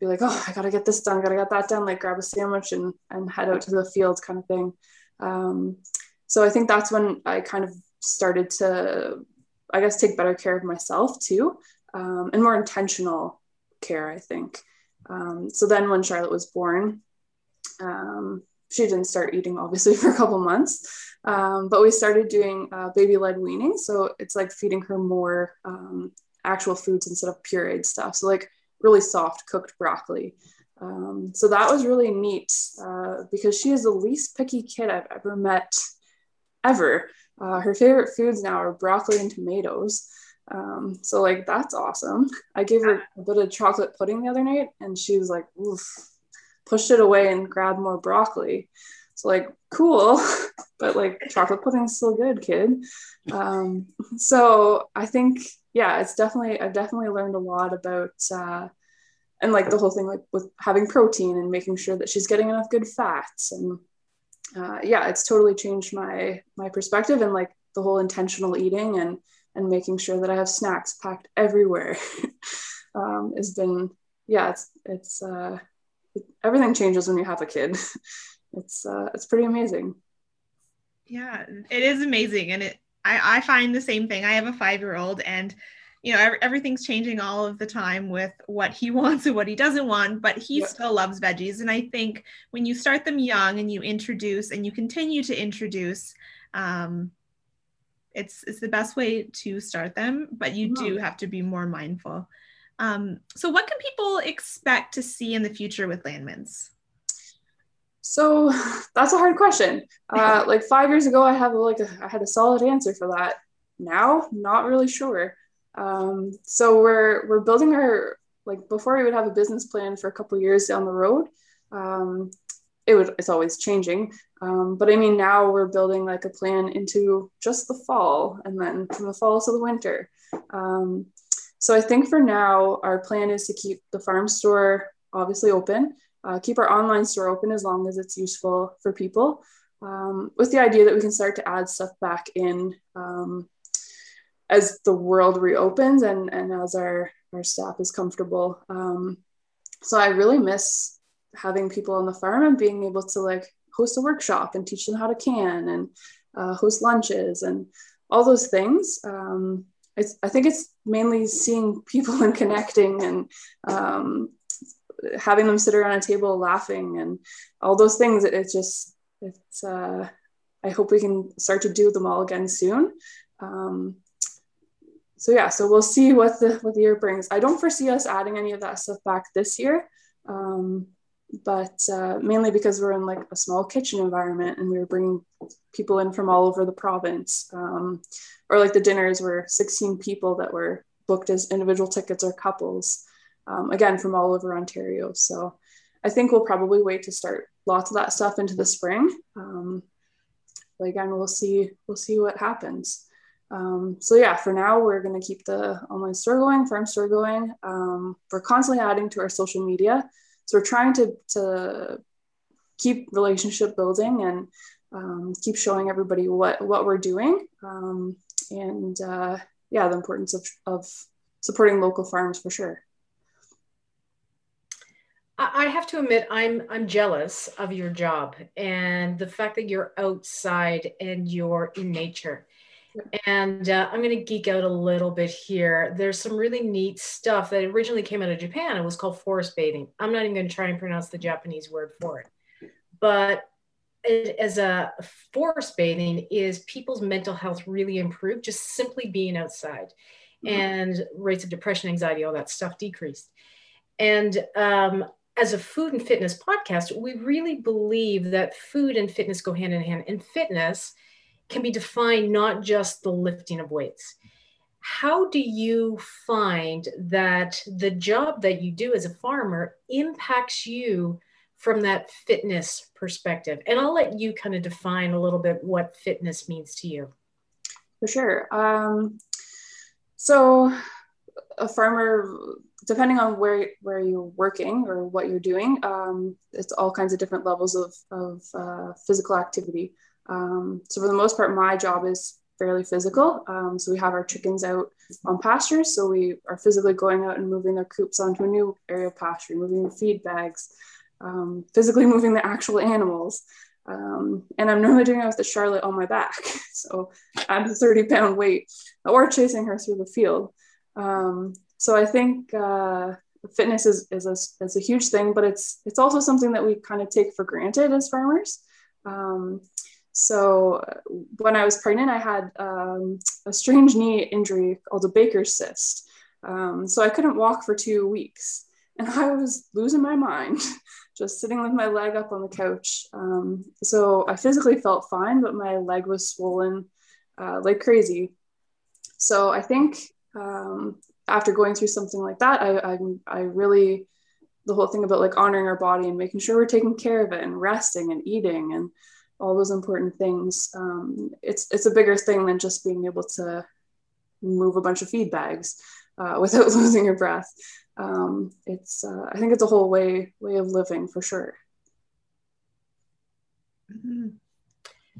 be like, oh, I gotta get this done, gotta get that done, like grab a sandwich and and head out to the fields kind of thing. Um, so I think that's when I kind of started to, I guess, take better care of myself too, um, and more intentional care. I think. Um, so then when Charlotte was born, um, she didn't start eating obviously for a couple months, um, but we started doing uh, baby-led weaning. So it's like feeding her more um, actual foods instead of pureed stuff. So like really soft cooked broccoli. Um, so that was really neat uh, because she is the least picky kid I've ever met, ever. Uh, her favorite foods now are broccoli and tomatoes. Um, so like that's awesome. I gave her a bit of chocolate pudding the other night, and she was like, "Oof," pushed it away and grabbed more broccoli. So like cool, but like chocolate pudding is still good, kid. Um, so I think yeah, it's definitely I've definitely learned a lot about uh, and like the whole thing like with having protein and making sure that she's getting enough good fats and uh, yeah, it's totally changed my my perspective and like the whole intentional eating and and making sure that I have snacks packed everywhere um, has been yeah it's it's uh, it, everything changes when you have a kid. it's uh, it's pretty amazing. Yeah, it is amazing, and it I, I find the same thing. I have a five year old, and you know everything's changing all of the time with what he wants and what he doesn't want, but he still loves veggies. And I think when you start them young and you introduce and you continue to introduce, um, it's it's the best way to start them. But you do have to be more mindful. Um, so, what can people expect to see in the future with Landmans? So that's a hard question. Uh, like five years ago, I have like a, I had a solid answer for that. Now, not really sure. Um, so we're we're building our like before we would have a business plan for a couple years down the road. Um, it would it's always changing, um, but I mean now we're building like a plan into just the fall and then from the fall to the winter. Um, so I think for now our plan is to keep the farm store obviously open uh, keep our online store open as long as it's useful for people, um, with the idea that we can start to add stuff back in um, as the world reopens and, and as our, our staff is comfortable. Um, so I really miss having people on the farm and being able to like host a workshop and teach them how to can and uh, host lunches and all those things. Um, I think it's mainly seeing people and connecting and um, having them sit around a table laughing and all those things it, it's just it's uh, i hope we can start to do them all again soon um, so yeah so we'll see what the what the year brings i don't foresee us adding any of that stuff back this year um, but uh, mainly because we're in like a small kitchen environment and we were bringing people in from all over the province um, or like the dinners were 16 people that were booked as individual tickets or couples um, again from all over Ontario. So I think we'll probably wait to start lots of that stuff into the spring. Um, but again, we'll see we'll see what happens. Um, so yeah, for now we're going to keep the online store going, farm store going. Um, we're constantly adding to our social media, so we're trying to to keep relationship building and um, keep showing everybody what what we're doing um, and uh, yeah, the importance of of supporting local farms for sure. I have to admit, I'm I'm jealous of your job and the fact that you're outside and you're in nature. And uh, I'm going to geek out a little bit here. There's some really neat stuff that originally came out of Japan. It was called forest bathing. I'm not even going to try and pronounce the Japanese word for it, but as a forest bathing is people's mental health really improved just simply being outside mm-hmm. and rates of depression anxiety all that stuff decreased and um, as a food and fitness podcast we really believe that food and fitness go hand in hand and fitness can be defined not just the lifting of weights how do you find that the job that you do as a farmer impacts you from that fitness perspective. And I'll let you kind of define a little bit what fitness means to you. For sure. Um, so, a farmer, depending on where where you're working or what you're doing, um, it's all kinds of different levels of of uh, physical activity. Um, so, for the most part, my job is fairly physical. Um, so we have our chickens out on pastures. So we are physically going out and moving their coops onto a new area of pasture, moving the feed bags, um, physically moving the actual animals. Um, and I'm normally doing it with the Charlotte on my back. So I'm a 30 pound weight or chasing her through the field. Um, so I think uh, fitness is, is, a, is a huge thing, but it's, it's also something that we kind of take for granted as farmers. Um, so when I was pregnant, I had um, a strange knee injury called a Baker's cyst. Um, so I couldn't walk for two weeks, and I was losing my mind, just sitting with my leg up on the couch. Um, so I physically felt fine, but my leg was swollen uh, like crazy. So I think um, after going through something like that, I, I, I really the whole thing about like honoring our body and making sure we're taking care of it and resting and eating and all those important things. Um, it's it's a bigger thing than just being able to move a bunch of feed bags uh, without losing your breath. Um, it's uh, I think it's a whole way way of living for sure. Mm-hmm.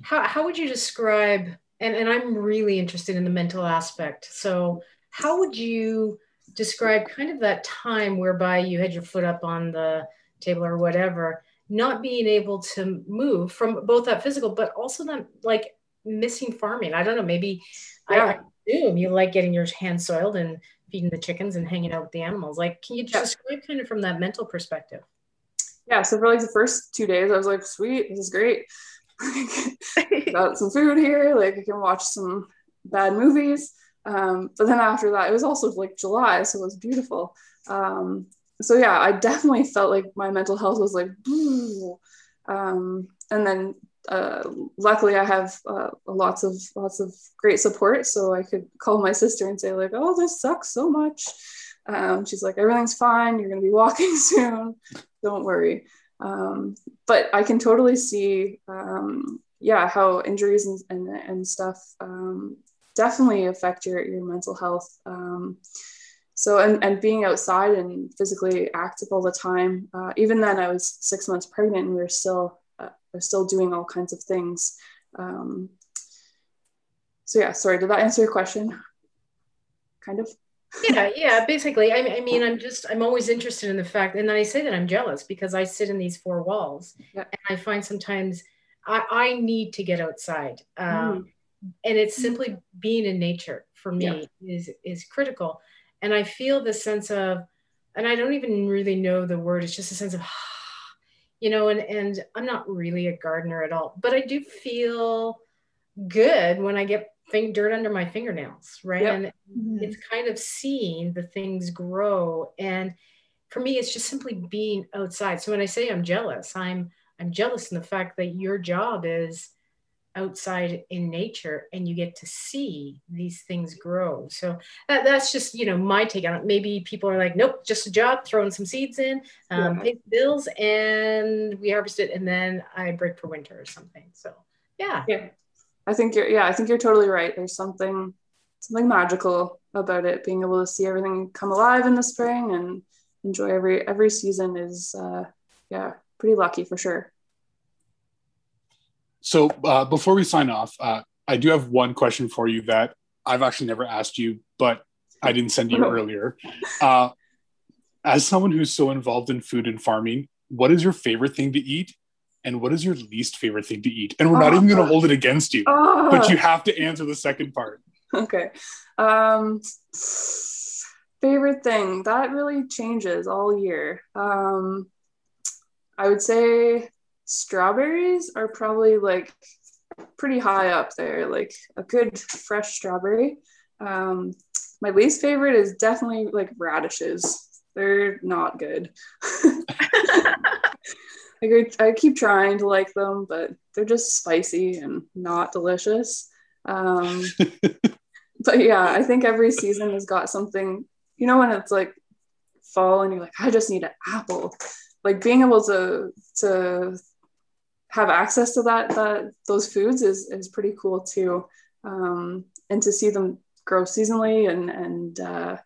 How how would you describe? And and I'm really interested in the mental aspect. So how would you describe kind of that time whereby you had your foot up on the table or whatever not being able to move from both that physical, but also that like missing farming. I don't know, maybe yeah. I, assume you like getting your hands soiled and feeding the chickens and hanging out with the animals. Like, can you just yeah. describe kind of from that mental perspective? Yeah, so for like the first two days, I was like, sweet, this is great. Got some food here, like I can watch some bad movies. Um, but then after that, it was also like July, so it was beautiful. Um, so yeah, I definitely felt like my mental health was like, um, and then uh, luckily I have uh, lots of lots of great support, so I could call my sister and say like, oh, this sucks so much. Um, she's like, everything's fine. You're gonna be walking soon. Don't worry. Um, but I can totally see, um, yeah, how injuries and and, and stuff um, definitely affect your your mental health. So and, and being outside and physically active all the time uh, even then i was six months pregnant and we were still uh, we still doing all kinds of things um, so yeah sorry did that answer your question kind of yeah yeah basically I, I mean i'm just i'm always interested in the fact and then i say that i'm jealous because i sit in these four walls yeah. and i find sometimes i, I need to get outside um, mm. and it's simply being in nature for me yeah. is is critical and I feel the sense of, and I don't even really know the word. It's just a sense of, you know, and and I'm not really a gardener at all, but I do feel good when I get dirt under my fingernails, right? Yep. And mm-hmm. it's kind of seeing the things grow. And for me, it's just simply being outside. So when I say I'm jealous, I'm I'm jealous in the fact that your job is outside in nature and you get to see these things grow. So that, that's just you know my take on it. Maybe people are like nope just a job throwing some seeds in um, yeah. pay bills and we harvest it and then i break for winter or something. So yeah. Yeah. I think you're yeah i think you're totally right. There's something something magical about it being able to see everything come alive in the spring and enjoy every every season is uh yeah pretty lucky for sure so uh, before we sign off, uh, I do have one question for you that I've actually never asked you, but I didn't send you earlier. Uh, as someone who's so involved in food and farming, what is your favorite thing to eat? And what is your least favorite thing to eat? And we're not even going to hold it against you, but you have to answer the second part. Okay. Um, favorite thing that really changes all year. Um, I would say strawberries are probably like pretty high up there, like a good fresh strawberry. Um, my least favorite is definitely like radishes. They're not good. like I, I keep trying to like them, but they're just spicy and not delicious. Um, but yeah, I think every season has got something. You know, when it's like fall and you're like, I just need an apple. Like being able to to have access to that that those foods is is pretty cool too, um, and to see them grow seasonally and and uh,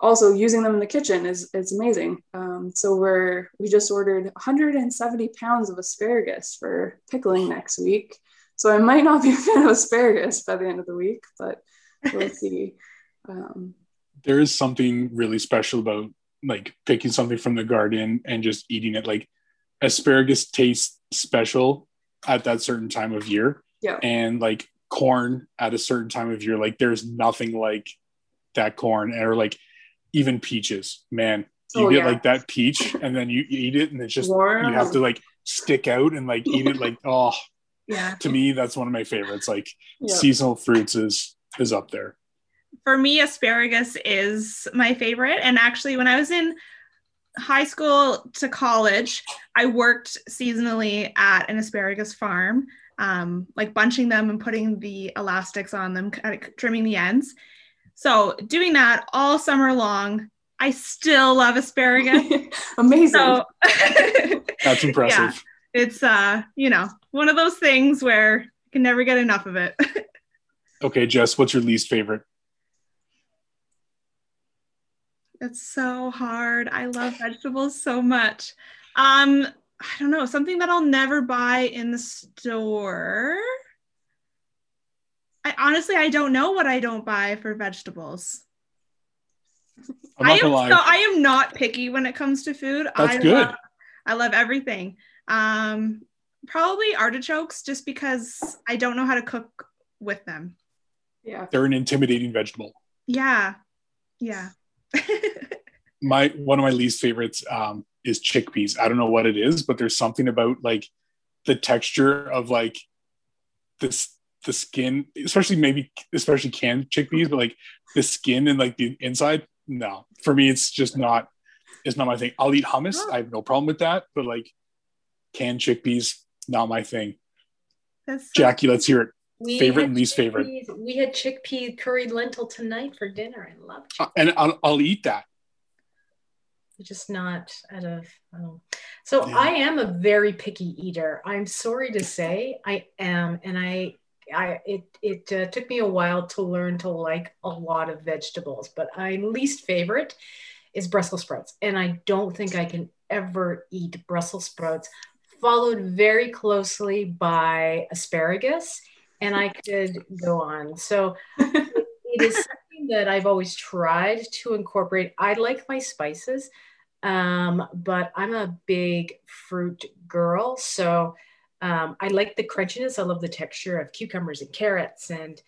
also using them in the kitchen is is amazing. Um, so we're we just ordered 170 pounds of asparagus for pickling next week. So I might not be a fan of asparagus by the end of the week, but we'll see. Um, there is something really special about like picking something from the garden and just eating it. Like asparagus tastes special at that certain time of year. Yeah. And like corn at a certain time of year, like there's nothing like that corn or like even peaches, man. You oh, get yeah. like that peach and then you eat it and it's just Warm. you have to like stick out and like eat it like oh yeah. To me, that's one of my favorites. Like yep. seasonal fruits is is up there. For me, asparagus is my favorite. And actually, when I was in high school to college, I worked seasonally at an asparagus farm, um, like bunching them and putting the elastics on them, kind of trimming the ends. So doing that all summer long, I still love asparagus. Amazing. So, That's impressive. Yeah, it's uh, you know, one of those things where you can never get enough of it. okay, Jess, what's your least favorite? It's so hard. I love vegetables so much. Um, I don't know, something that I'll never buy in the store. I honestly I don't know what I don't buy for vegetables. I am so, I am not picky when it comes to food. That's I good. Love, I love everything. Um, probably artichokes, just because I don't know how to cook with them. Yeah, they're an intimidating vegetable. Yeah, yeah. my one of my least favorites um, is chickpeas. I don't know what it is, but there's something about like the texture of like this the skin, especially maybe especially canned chickpeas, but like the skin and like the inside. No, for me, it's just not. It's not my thing. I'll eat hummus. I have no problem with that, but like canned chickpeas, not my thing. So Jackie, let's hear it. We favorite and least favorite. We had chickpea curried lentil tonight for dinner. I love. Uh, and I'll, I'll eat that just not out of um, so yeah. i am a very picky eater i'm sorry to say i am and i I it it uh, took me a while to learn to like a lot of vegetables, but my least favorite is Brussels sprouts, and I don't think I can ever eat Brussels sprouts. Followed very closely by asparagus, and I could go on. So it is something that I've always tried to incorporate. I like my spices, um, but I'm a big fruit girl, so um, I like the crunchiness. I love the texture of cucumbers and carrots and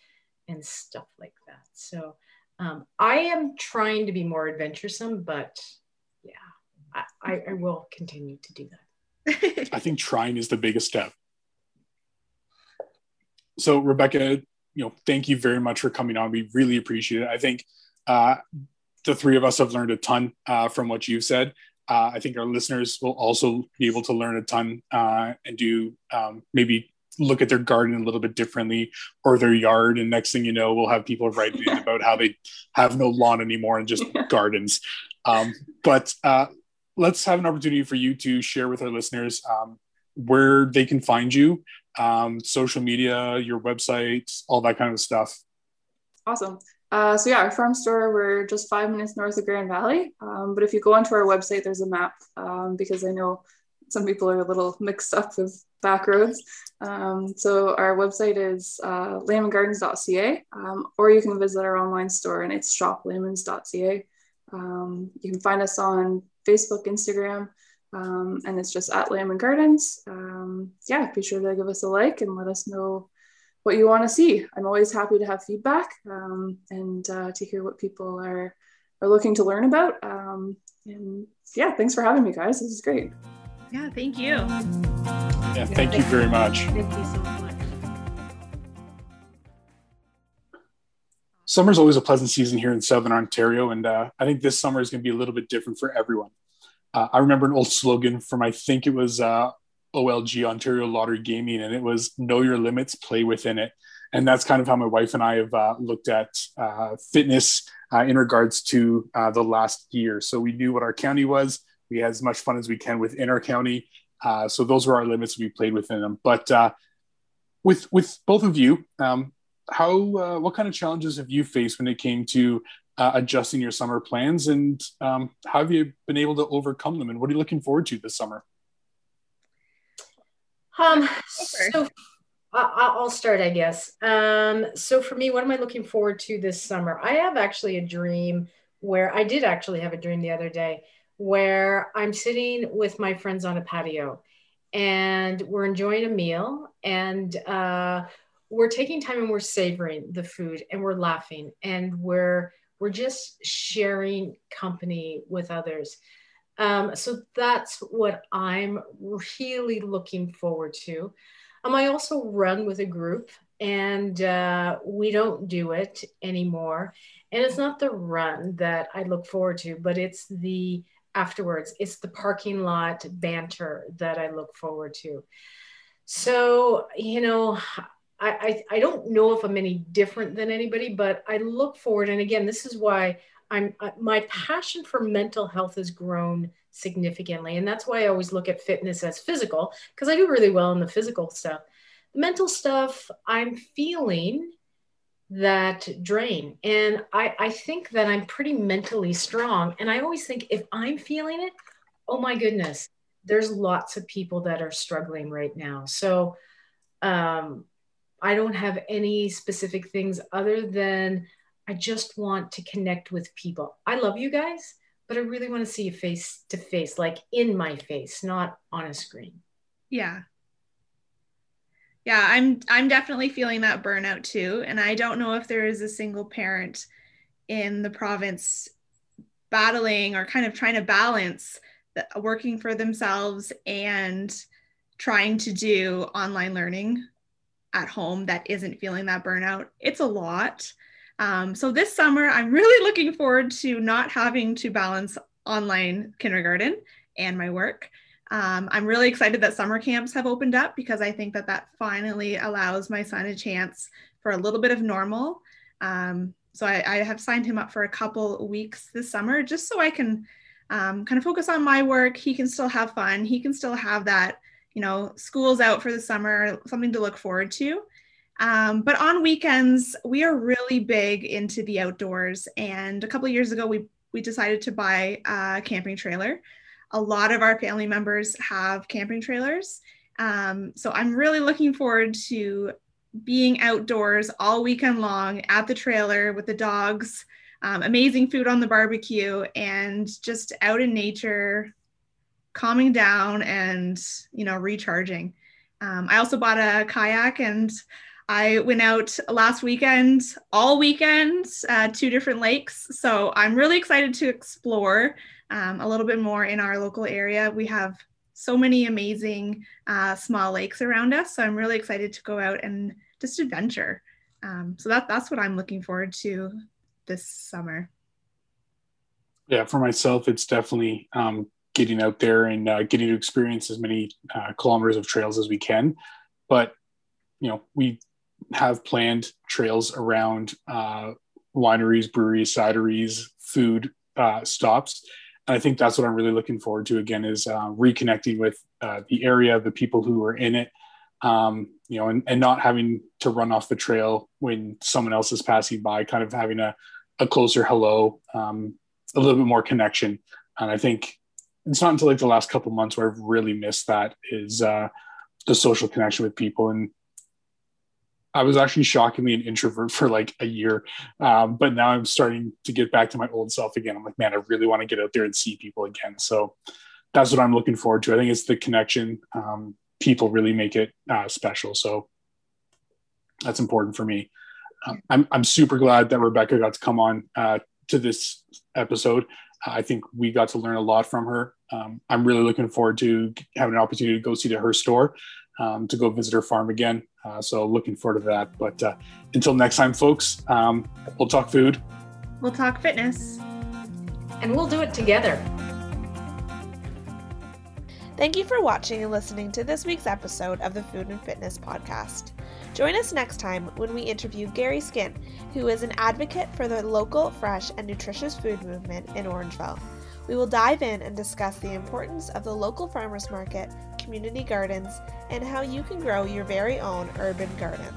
and stuff like that. So um, I am trying to be more adventuresome, but yeah, I, I, I will continue to do that. I think trying is the biggest step. So Rebecca, you know, thank you very much for coming on. We really appreciate it. I think uh, the three of us have learned a ton uh, from what you've said. Uh, I think our listeners will also be able to learn a ton uh, and do um, maybe look at their garden a little bit differently or their yard. And next thing you know, we'll have people writing in about how they have no lawn anymore and just yeah. gardens. Um, but uh, let's have an opportunity for you to share with our listeners um, where they can find you, um, social media, your website, all that kind of stuff. Awesome. Uh, so yeah, our farm store, we're just five minutes north of Grand Valley. Um, but if you go onto our website, there's a map um, because I know some people are a little mixed up with back roads. Um, so our website is uh, laymansgardens.ca, um, or you can visit our online store and it's shoplaymans.ca. Um, you can find us on Facebook, Instagram, um, and it's just at Landman Gardens. Um, yeah, be sure to give us a like and let us know what you want to see. I'm always happy to have feedback um, and uh, to hear what people are are looking to learn about. Um, and yeah, thanks for having me, guys. This is great. Yeah, thank you. Yeah, thank you very much. Thank you so much. Summer's always a pleasant season here in Southern Ontario, and uh, I think this summer is going to be a little bit different for everyone. Uh, I remember an old slogan from I think it was uh, OLG Ontario Lottery Gaming, and it was "Know your limits, play within it." And that's kind of how my wife and I have uh, looked at uh, fitness uh, in regards to the last year. So we knew what our county was. We had as much fun as we can within our county. so those were our limits. We played within them. But with with both of you, um, how uh, what kind of challenges have you faced when it came to uh, adjusting your summer plans and um, how have you been able to overcome them and what are you looking forward to this summer um so I'll start, I guess. Um, so for me, what am I looking forward to this summer? I have actually a dream where I did actually have a dream the other day where I'm sitting with my friends on a patio and we're enjoying a meal and uh, we're taking time and we're savoring the food and we're laughing and we're we're just sharing company with others. Um, so that's what i'm really looking forward to. Um, i also run with a group and uh, we don't do it anymore. And it's not the run that i look forward to but it's the afterwards. It's the parking lot banter that i look forward to. So you know I, I, don't know if I'm any different than anybody, but I look forward. And again, this is why I'm my passion for mental health has grown significantly. And that's why I always look at fitness as physical, because I do really well in the physical stuff. The mental stuff, I'm feeling that drain. And I, I think that I'm pretty mentally strong. And I always think if I'm feeling it, oh my goodness, there's lots of people that are struggling right now. So um, I don't have any specific things other than I just want to connect with people. I love you guys, but I really want to see you face to face, like in my face, not on a screen. Yeah. Yeah, I'm I'm definitely feeling that burnout too. And I don't know if there is a single parent in the province battling or kind of trying to balance the, working for themselves and trying to do online learning at home that isn't feeling that burnout. It's a lot. Um, so this summer, I'm really looking forward to not having to balance online kindergarten and my work. Um, I'm really excited that summer camps have opened up because I think that that finally allows my son a chance for a little bit of normal. Um, so I, I, have signed him up for a couple weeks this summer just so I can um, kind of focus on my work. He can still have fun. He can still have that you know, school's out for the summer, something to look forward to. Um, but on weekends, we are really big into the outdoors. And a couple years ago, we we decided to buy a camping trailer. A lot of our family members have camping trailers. Um, so I'm really looking forward to being outdoors all weekend long at the trailer with the dogs, um, amazing food on the barbecue, and just out in nature, calming down and you know recharging. Um, i also bought a kayak and i went out last weekend all weekend uh, two different lakes. So i'm really excited to explore um, a little bit more in our local area. We have so many amazing uh, small lakes around us. So i'm really excited to go out and just adventure. Um, so that, that's what i'm looking forward to this summer. Yeah for myself it's definitely um, getting out there and uh, getting to experience as many uh, kilometers of trails as we can. But you know, we have planned trails around uh, wineries, breweries, cideries, food uh, stops. And I think that's what I'm really looking forward to again is uh, reconnecting with uh, the area, the people who are in it, um, you know, and, and not having to run off the trail when someone else is passing by, kind of having a, a closer hello, um, a little bit more connection. And I think it's not until like the last couple months where I've really missed that is uh, the social connection with people. And I was actually shockingly an introvert for like a year, um, but now I'm starting to get back to my old self again. I'm like, man, I really want to get out there and see people again. So that's what I'm looking forward to. I think it's the connection. Um, people really make it uh, special. So that's important for me. Um, I'm, I'm super glad that Rebecca got to come on uh, to this episode. I think we got to learn a lot from her. Um, I'm really looking forward to having an opportunity to go see to her store, um, to go visit her farm again. Uh, so looking forward to that. But uh, until next time, folks, um, we'll talk food. We'll talk fitness. And we'll do it together. Thank you for watching and listening to this week's episode of the Food and Fitness Podcast. Join us next time when we interview Gary Skin, who is an advocate for the local, fresh, and nutritious food movement in Orangeville. We will dive in and discuss the importance of the local farmers market, community gardens, and how you can grow your very own urban garden.